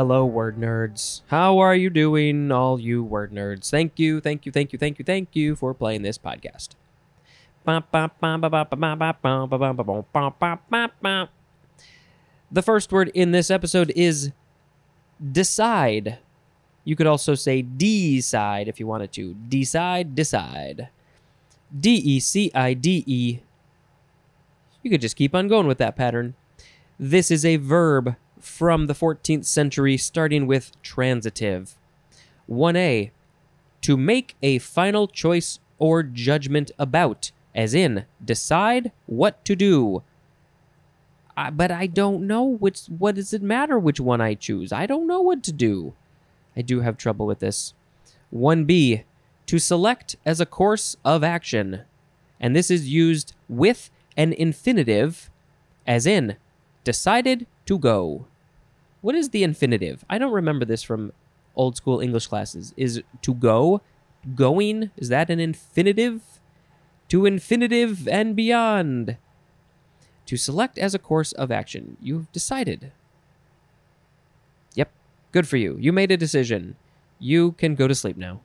Hello, word nerds. How are you doing, all you word nerds? Thank you, thank you, thank you, thank you, thank you for playing this podcast. The first word in this episode is decide. You could also say decide if you wanted to. Decide, decide. D E C I D E. You could just keep on going with that pattern. This is a verb from the 14th century, starting with transitive. 1a. To make a final choice or judgment about, as in, decide what to do. I, but I don't know which. What does it matter which one I choose? I don't know what to do. I do have trouble with this. 1b. To select as a course of action. And this is used with an infinitive, as in, decided to go. What is the infinitive? I don't remember this from old school English classes. Is to go, going, is that an infinitive? To infinitive and beyond. To select as a course of action. You've decided. Yep, good for you. You made a decision. You can go to sleep now.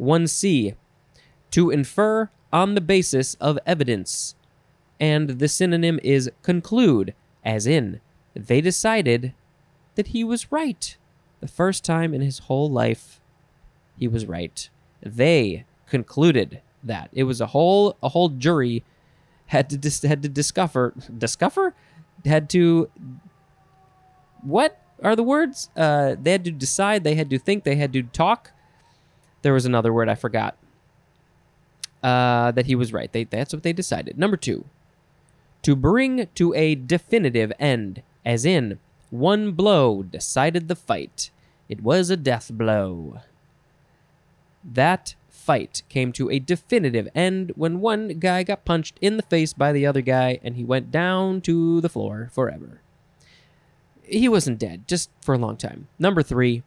1c. To infer on the basis of evidence. And the synonym is conclude, as in, they decided that he was right. The first time in his whole life, he was right. They concluded that it was a whole a whole jury had to dis- had to discover discover had to what are the words? Uh, they had to decide. They had to think. They had to talk. There was another word I forgot. Uh, that he was right. They, that's what they decided. Number two, to bring to a definitive end, as in one blow decided the fight. It was a death blow. That fight came to a definitive end when one guy got punched in the face by the other guy and he went down to the floor forever. He wasn't dead, just for a long time. Number three,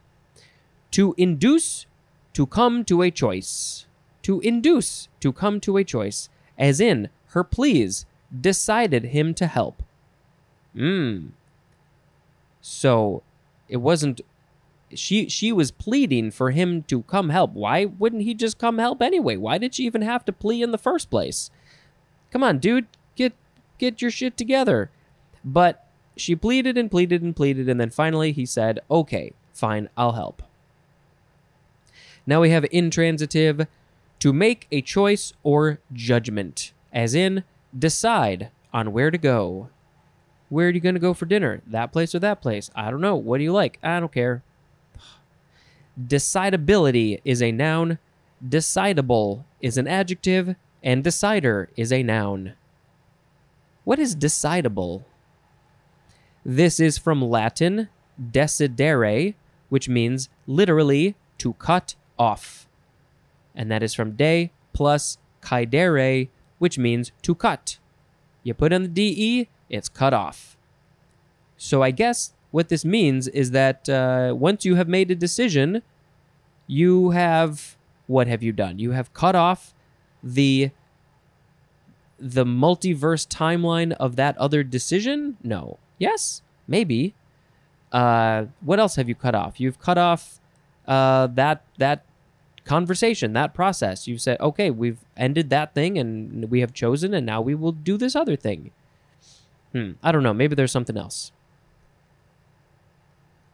to induce to come to a choice. To induce to come to a choice, as in her pleas decided him to help. Hmm. So it wasn't she she was pleading for him to come help. Why wouldn't he just come help anyway? Why did she even have to plea in the first place? Come on, dude, get get your shit together. But she pleaded and pleaded and pleaded and then finally he said, "Okay, fine, I'll help." Now we have intransitive to make a choice or judgment, as in decide on where to go. Where are you going to go for dinner? That place or that place? I don't know. What do you like? I don't care. Decidability is a noun, decidable is an adjective, and decider is a noun. What is decidable? This is from Latin decidere, which means literally to cut off. And that is from de plus caedere, which means to cut. You put in the de, it's cut off. So I guess what this means is that uh, once you have made a decision, you have what have you done? You have cut off the the multiverse timeline of that other decision? No. Yes? Maybe. Uh, what else have you cut off? You've cut off uh, that that conversation, that process. You've said, okay, we've ended that thing and we have chosen, and now we will do this other thing. Hmm. I don't know. Maybe there's something else.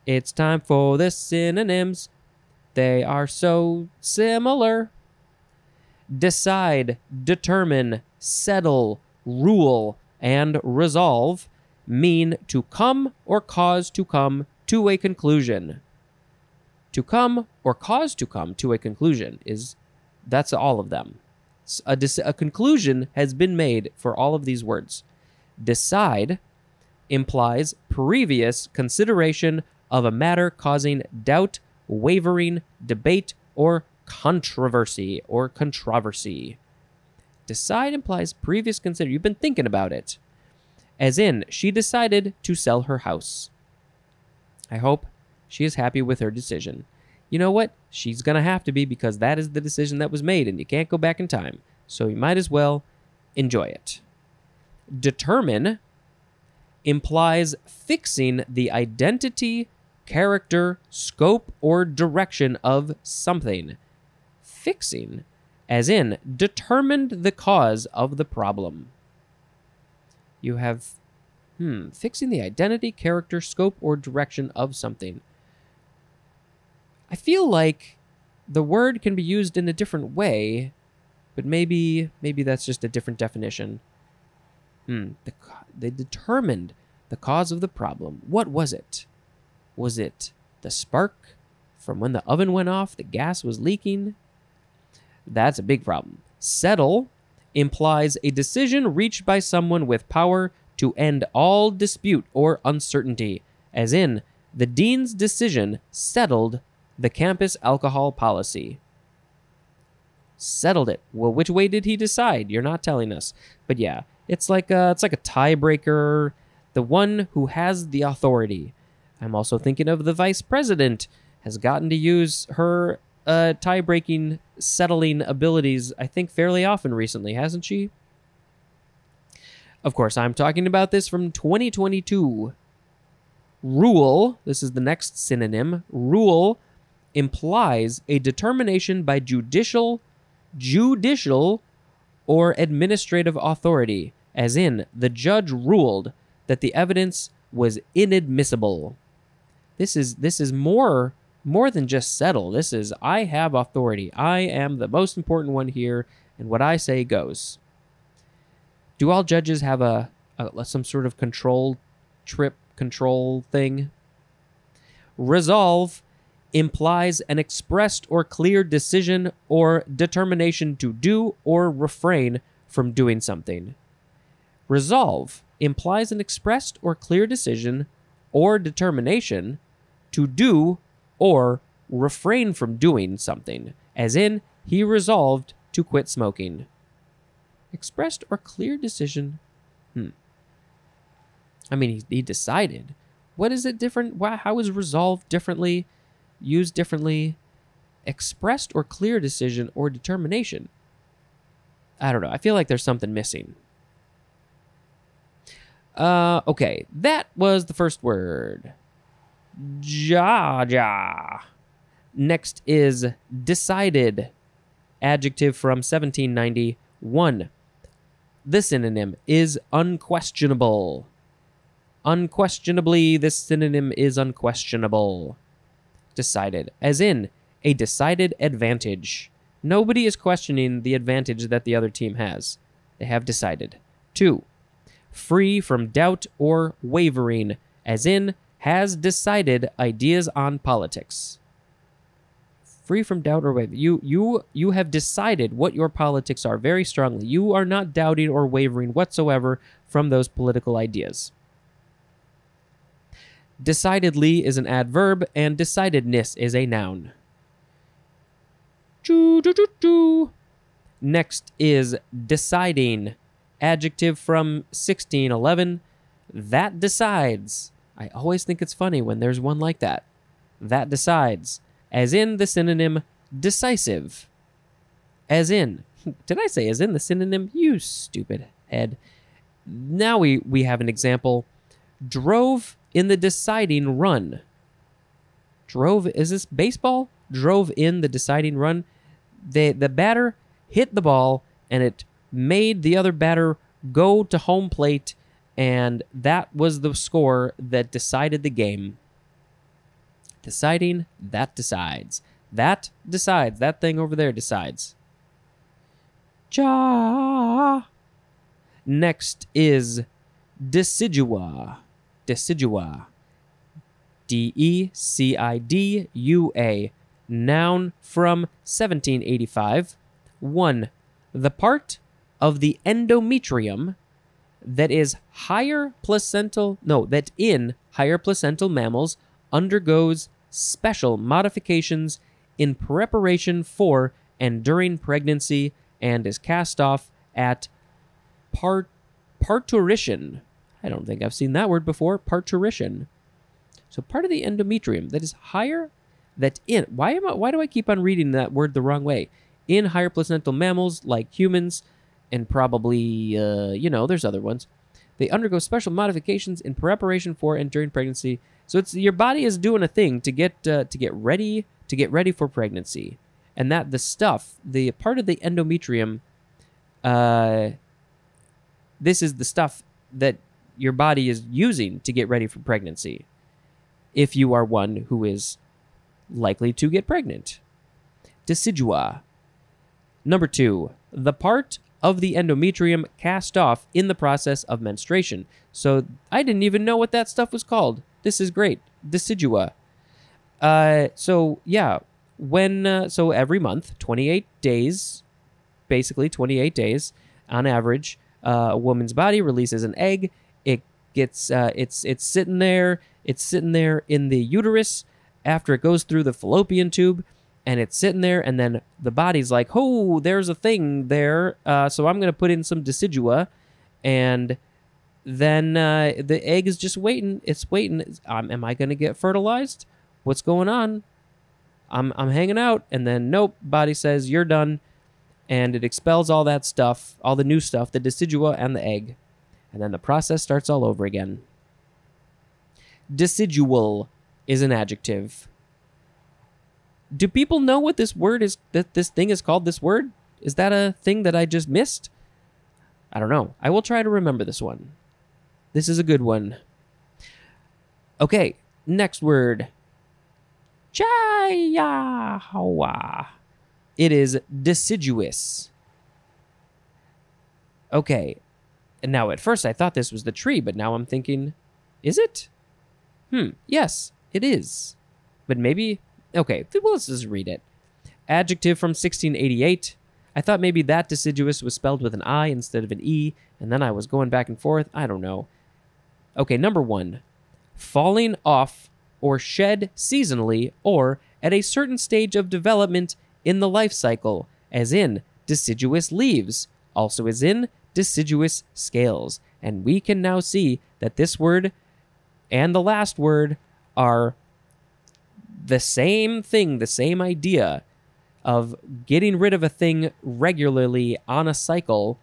It's time for the synonyms. They are so similar. Decide, determine, settle, rule, and resolve mean to come or cause to come to a conclusion. To come or cause to come to a conclusion is that's all of them. A, a conclusion has been made for all of these words. Decide implies previous consideration of a matter causing doubt, wavering, debate, or controversy or controversy. Decide implies previous consider. You've been thinking about it. As in, she decided to sell her house. I hope she is happy with her decision. You know what? She's going to have to be because that is the decision that was made and you can't go back in time. So you might as well enjoy it. Determine implies fixing the identity, character, scope, or direction of something. Fixing, as in determined the cause of the problem. You have, hmm, fixing the identity, character, scope, or direction of something. I feel like the word can be used in a different way, but maybe maybe that's just a different definition. Hmm, the, they determined the cause of the problem. What was it? Was it the spark from when the oven went off? The gas was leaking? That's a big problem. Settle implies a decision reached by someone with power to end all dispute or uncertainty, as in, the dean's decision settled the campus alcohol policy. Settled it. Well, which way did he decide? You're not telling us. But yeah, it's like a, it's like a tiebreaker. The one who has the authority. I'm also thinking of the vice president has gotten to use her uh, tie-breaking settling abilities. I think fairly often recently, hasn't she? Of course, I'm talking about this from 2022. Rule, this is the next synonym. Rule implies a determination by judicial, judicial, or administrative authority, as in the judge ruled that the evidence was inadmissible. This is this is more more than just settle. This is I have authority. I am the most important one here, and what I say goes. Do all judges have a, a some sort of control trip control thing? Resolve implies an expressed or clear decision or determination to do or refrain from doing something. Resolve implies an expressed or clear decision or determination to do or refrain from doing something, as in, he resolved to quit smoking. Expressed or clear decision? Hmm. I mean, he, he decided. What is it different? Why, how is resolved differently? used differently, expressed or clear decision or determination. I don't know. I feel like there's something missing. Uh, okay, that was the first word. Ja ja. Next is decided. Adjective from 1791. The synonym is unquestionable. Unquestionably, this synonym is unquestionable decided, as in a decided advantage. Nobody is questioning the advantage that the other team has. They have decided. Two, free from doubt or wavering, as in has decided ideas on politics. Free from doubt or wavering. You you you have decided what your politics are very strongly. You are not doubting or wavering whatsoever from those political ideas. Decidedly is an adverb, and decidedness is a noun. Next is deciding. Adjective from 1611. That decides. I always think it's funny when there's one like that. That decides. As in the synonym decisive. As in. Did I say as in the synonym? You stupid head. Now we, we have an example. Drove in the deciding run. Drove, is this baseball? Drove in the deciding run. The, the batter hit the ball and it made the other batter go to home plate, and that was the score that decided the game. Deciding, that decides. That decides. That thing over there decides. Ja. Next is decidua decidua. D E C I D U A. Noun from 1785. 1. The part of the endometrium that is higher placental, no, that in higher placental mammals undergoes special modifications in preparation for and during pregnancy and is cast off at part parturition I don't think I've seen that word before. Parturition. So part of the endometrium that is higher that in why am I why do I keep on reading that word the wrong way? In higher placental mammals like humans and probably uh, you know there's other ones They undergo special modifications in preparation for and during pregnancy. So it's your body is doing a thing to get uh, to get ready to get ready for pregnancy, and that the stuff, the part of the endometrium, uh, this is the stuff that your body is using to get ready for pregnancy. If you are one who is likely to get pregnant, decidua. Number two, the part of the endometrium cast off in the process of menstruation. So I didn't even know what that stuff was called. This is great. Decidua. Uh, so yeah, when uh, so every month, 28 days, basically 28 days on average, uh, a woman's body releases an egg. It gets uh, it's it's sitting there. It's sitting there in the uterus after it goes through the fallopian tube and it's sitting there and then the body's like oh there's a thing there uh, so i'm going to put in some decidua and then uh, the egg is just waiting it's waiting um, am i going to get fertilized? What's going on? I'm, I'm hanging out and then nope body says you're done and it expels all that stuff all the new stuff the decidua and the egg and then the process starts all over again. Decidual is an adjective do people know what this word is that this thing is called this word? Is that a thing that i just missed? I don't know. I will try to remember this one. This is a good one. Okay next word. Chayahawa it is deciduous. Okay and now at first i thought this was the tree but now i'm thinking is it? Hmm yes it is. But maybe Okay, well, let's just read it. Adjective from 1688. I thought maybe that deciduous was spelled with an I instead of an E, and then I was going back and forth. I don't know. Okay, number one. Falling off or shed seasonally or at a certain stage of development in the life cycle, as in deciduous leaves, also as in deciduous scales. And we can now see that this word and the last word are the same thing, the same idea of getting rid of a thing regularly on a cycle.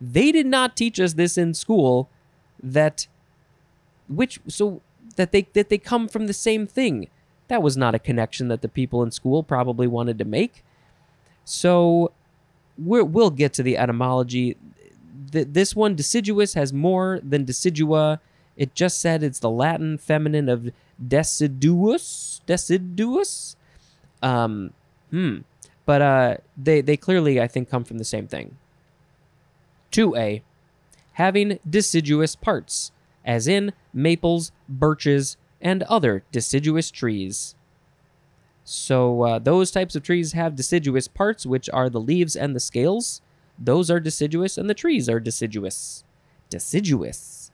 They did not teach us this in school that which so that they that they come from the same thing. That was not a connection that the people in school probably wanted to make. So we will we'll get to the etymology. this one, deciduous, has more than decidua. It just said it's the Latin feminine of deciduous, deciduous. Um, hmm. But uh, they they clearly I think come from the same thing. Two A, having deciduous parts, as in maples, birches, and other deciduous trees. So uh, those types of trees have deciduous parts, which are the leaves and the scales. Those are deciduous, and the trees are deciduous. Deciduous.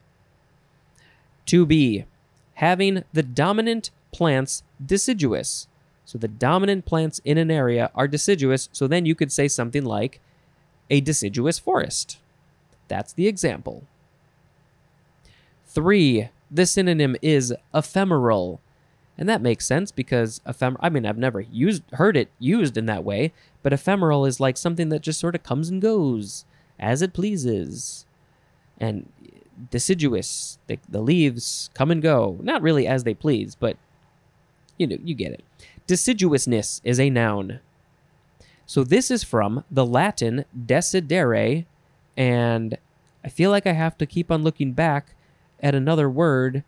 2b having the dominant plants deciduous. So the dominant plants in an area are deciduous. So then you could say something like a deciduous forest. That's the example. Three, the synonym is ephemeral. And that makes sense because ephemeral, I mean, I've never used, heard it used in that way, but ephemeral is like something that just sort of comes and goes as it pleases. And deciduous. The, the leaves come and go, not really as they please, but you know, you get it. Deciduousness is a noun. So this is from the Latin decidere, and I feel like I have to keep on looking back at another word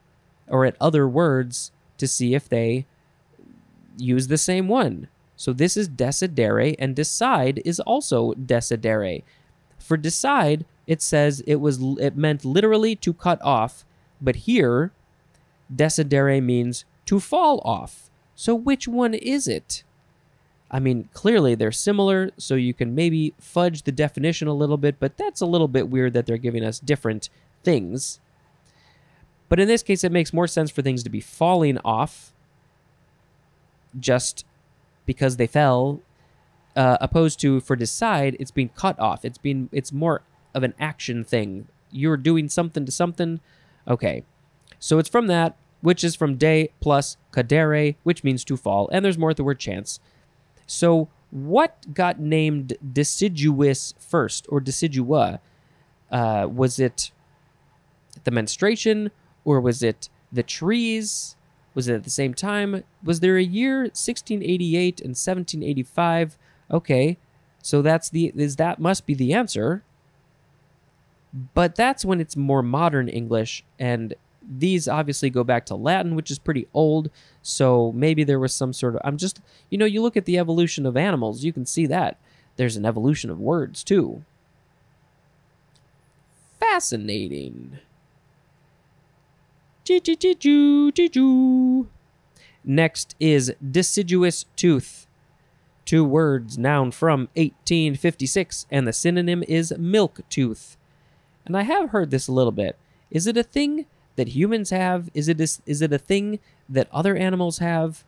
or at other words to see if they use the same one. So this is decidere, and decide is also decidere. For decide, it says it was it meant literally to cut off, but here decidere means to fall off. So which one is it? I mean, clearly they're similar, so you can maybe fudge the definition a little bit, but that's a little bit weird that they're giving us different things. But in this case, it makes more sense for things to be falling off just because they fell, uh, opposed to for decide, it's being cut off. It's being it's more of an action thing. You're doing something to something. Okay. So it's from that, which is from day plus cadere, which means to fall. And there's more at the word chance. So what got named deciduous first or decidua? Uh, was it the menstruation or was it the trees? Was it at the same time? Was there a year 1688 and 1785? Okay, so that's the is that must be the answer. But that's when it's more modern English, and these obviously go back to Latin, which is pretty old. So maybe there was some sort of. I'm just, you know, you look at the evolution of animals, you can see that there's an evolution of words too. Fascinating. Next is deciduous tooth. Two words, noun from 1856, and the synonym is milk tooth. And I have heard this a little bit. Is it a thing that humans have? Is it a, is it a thing that other animals have?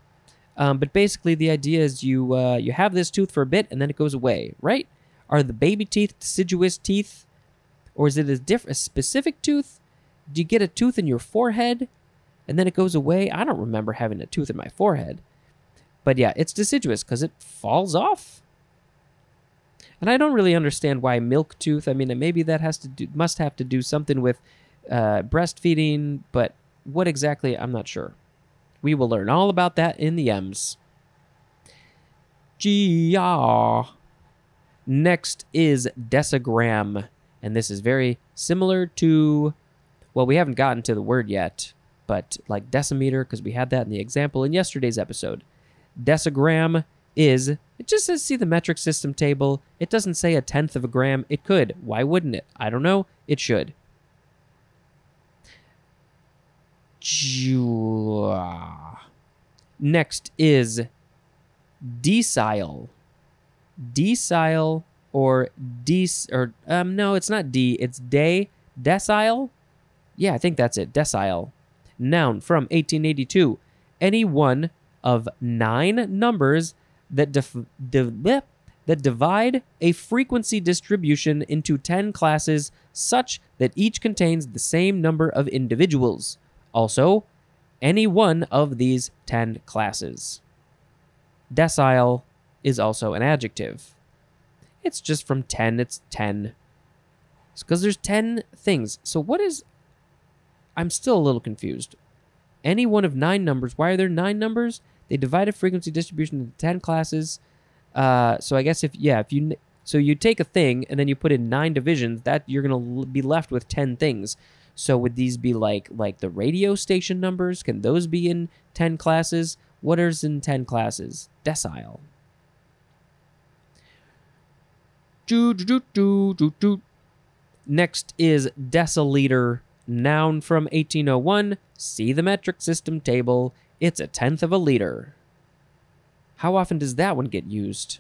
Um, but basically, the idea is you uh, you have this tooth for a bit and then it goes away, right? Are the baby teeth deciduous teeth, or is it a different, a specific tooth? Do you get a tooth in your forehead and then it goes away? I don't remember having a tooth in my forehead. But yeah, it's deciduous because it falls off. And I don't really understand why milk tooth. I mean, maybe that has to do must have to do something with uh, breastfeeding, but what exactly? I'm not sure. We will learn all about that in the M's. GR. Next is decigram, and this is very similar to well, we haven't gotten to the word yet, but like decimeter, because we had that in the example in yesterday's episode. Decigram is, it just says see the metric system table. It doesn't say a tenth of a gram. It could. Why wouldn't it? I don't know. It should. Next is decile. Decile or dec or um no, it's not D, it's day decile. Yeah, I think that's it. Decile. Noun from 1882. Any one of nine numbers that def- div- that divide a frequency distribution into 10 classes such that each contains the same number of individuals. Also, any one of these 10 classes. Decile is also an adjective. It's just from 10, it's 10. It's because there's 10 things. So, what is I'm still a little confused. Any one of nine numbers. Why are there nine numbers? They divide a frequency distribution into ten classes. Uh, so I guess if yeah, if you so you take a thing and then you put in nine divisions, that you're gonna be left with ten things. So would these be like like the radio station numbers? Can those be in ten classes? What is in ten classes? Decile. Next is deciliter Noun from 1801. See the metric system table. It's a tenth of a liter. How often does that one get used?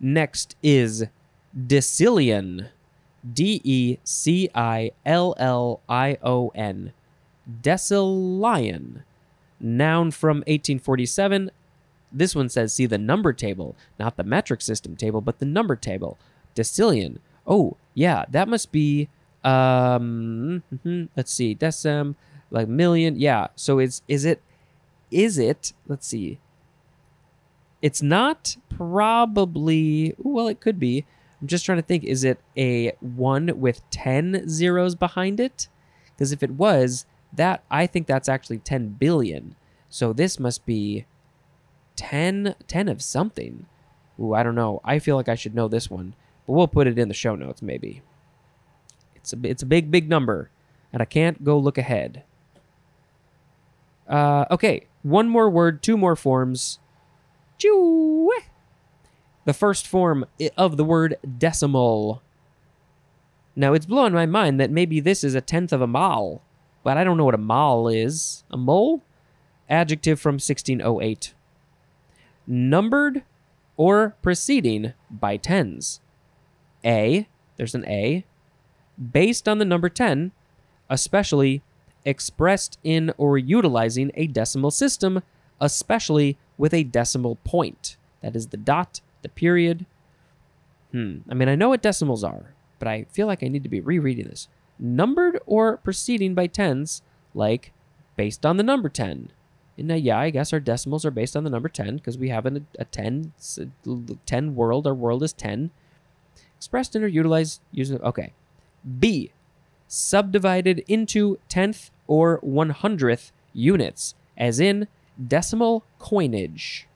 Next is decillion. D E C I L L I O N. Decillion. Noun from 1847. This one says see the number table, not the metric system table, but the number table. Decillion. Oh, yeah, that must be um mm-hmm, let's see. Decim like million. Yeah. So it's is it is it let's see. It's not probably well it could be. I'm just trying to think is it a 1 with 10 zeros behind it? Because if it was, that I think that's actually 10 billion. So this must be 10 10 of something. Ooh, I don't know. I feel like I should know this one but we'll put it in the show notes maybe. It's a it's a big big number, and I can't go look ahead. Uh, okay, one more word, two more forms. Choo. The first form of the word decimal. Now it's blowing my mind that maybe this is a tenth of a mole, but I don't know what a mole is. A mole? Adjective from 1608. Numbered or preceding by tens. A, there's an A, based on the number 10, especially expressed in or utilizing a decimal system, especially with a decimal point. That is the dot, the period. Hmm. I mean, I know what decimals are, but I feel like I need to be rereading this. Numbered or preceding by tens, like based on the number 10. And uh, yeah, I guess our decimals are based on the number 10 because we have an, a 10, 10 world. Our world is 10 expressed or utilized using. Okay. B. Subdivided into tenth or one hundredth units, as in decimal coinage.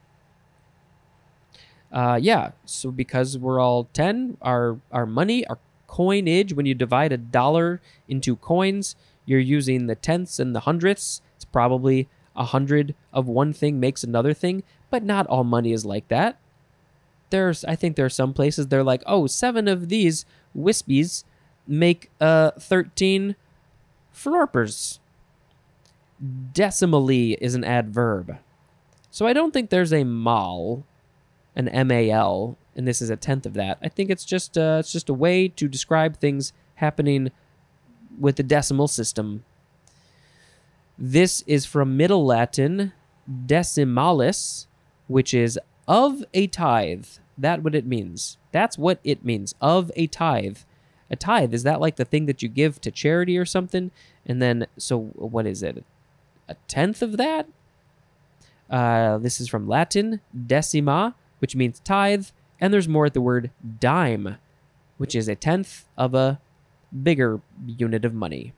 Uh, yeah, so because we're all 10, our, our money, our coinage, when you divide a dollar into coins, you're using the tenths and the hundredths. It's probably a hundred of one thing makes another thing, but not all money is like that. There's, I think there are some places they're like, oh, seven of these wispies make uh 13 florpers. Decimally is an adverb. So I don't think there's a mal, an mal, and this is a tenth of that. I think it's just uh, it's just a way to describe things happening with the decimal system. This is from Middle Latin decimalis, which is of a tithe. That what it means. That's what it means. Of a tithe. A tithe is that like the thing that you give to charity or something? And then so what is it? A tenth of that? Uh, this is from Latin decima, which means tithe, and there's more at the word dime, which is a tenth of a bigger unit of money.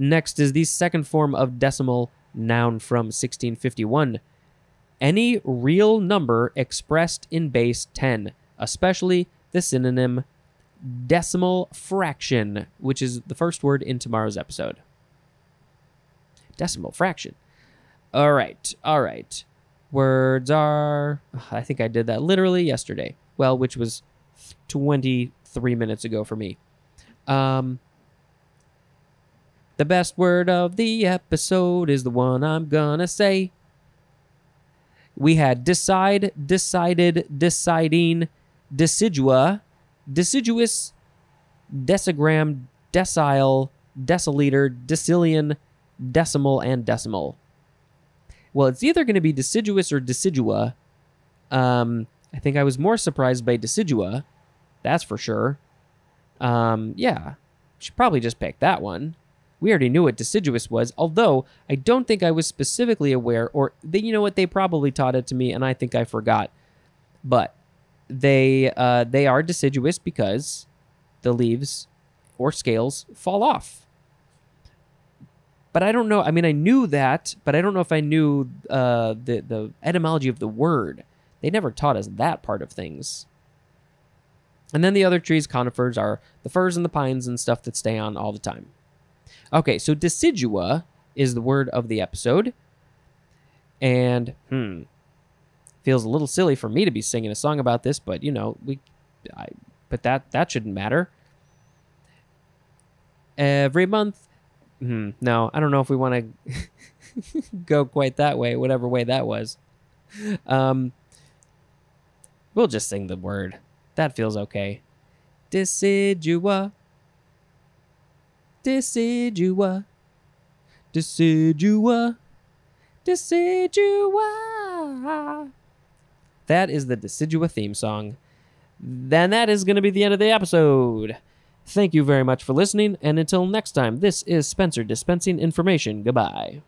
Next is the second form of decimal noun from 1651. Any real number expressed in base 10, especially the synonym decimal fraction, which is the first word in tomorrow's episode. Decimal fraction. All right, all right. Words are. I think I did that literally yesterday. Well, which was 23 minutes ago for me. Um, the best word of the episode is the one I'm gonna say. We had decide, decided, deciding, decidua, deciduous, decigram, decile, deciliter, decillion, decimal, and decimal. Well, it's either going to be deciduous or decidua. Um, I think I was more surprised by decidua. That's for sure. Um, yeah, should probably just pick that one. We already knew what deciduous was, although I don't think I was specifically aware, or you know what, they probably taught it to me, and I think I forgot. But they uh, they are deciduous because the leaves or scales fall off. But I don't know. I mean, I knew that, but I don't know if I knew uh, the the etymology of the word. They never taught us that part of things. And then the other trees, conifers, are the firs and the pines and stuff that stay on all the time. Okay, so decidua is the word of the episode. And hmm, feels a little silly for me to be singing a song about this, but you know, we I, but that that shouldn't matter. Every month hmm, no, I don't know if we want to go quite that way, whatever way that was. Um we'll just sing the word. That feels okay. Decidua Decidua. Decidua. Decidua. That is the Decidua theme song. Then that is going to be the end of the episode. Thank you very much for listening, and until next time, this is Spencer dispensing information. Goodbye.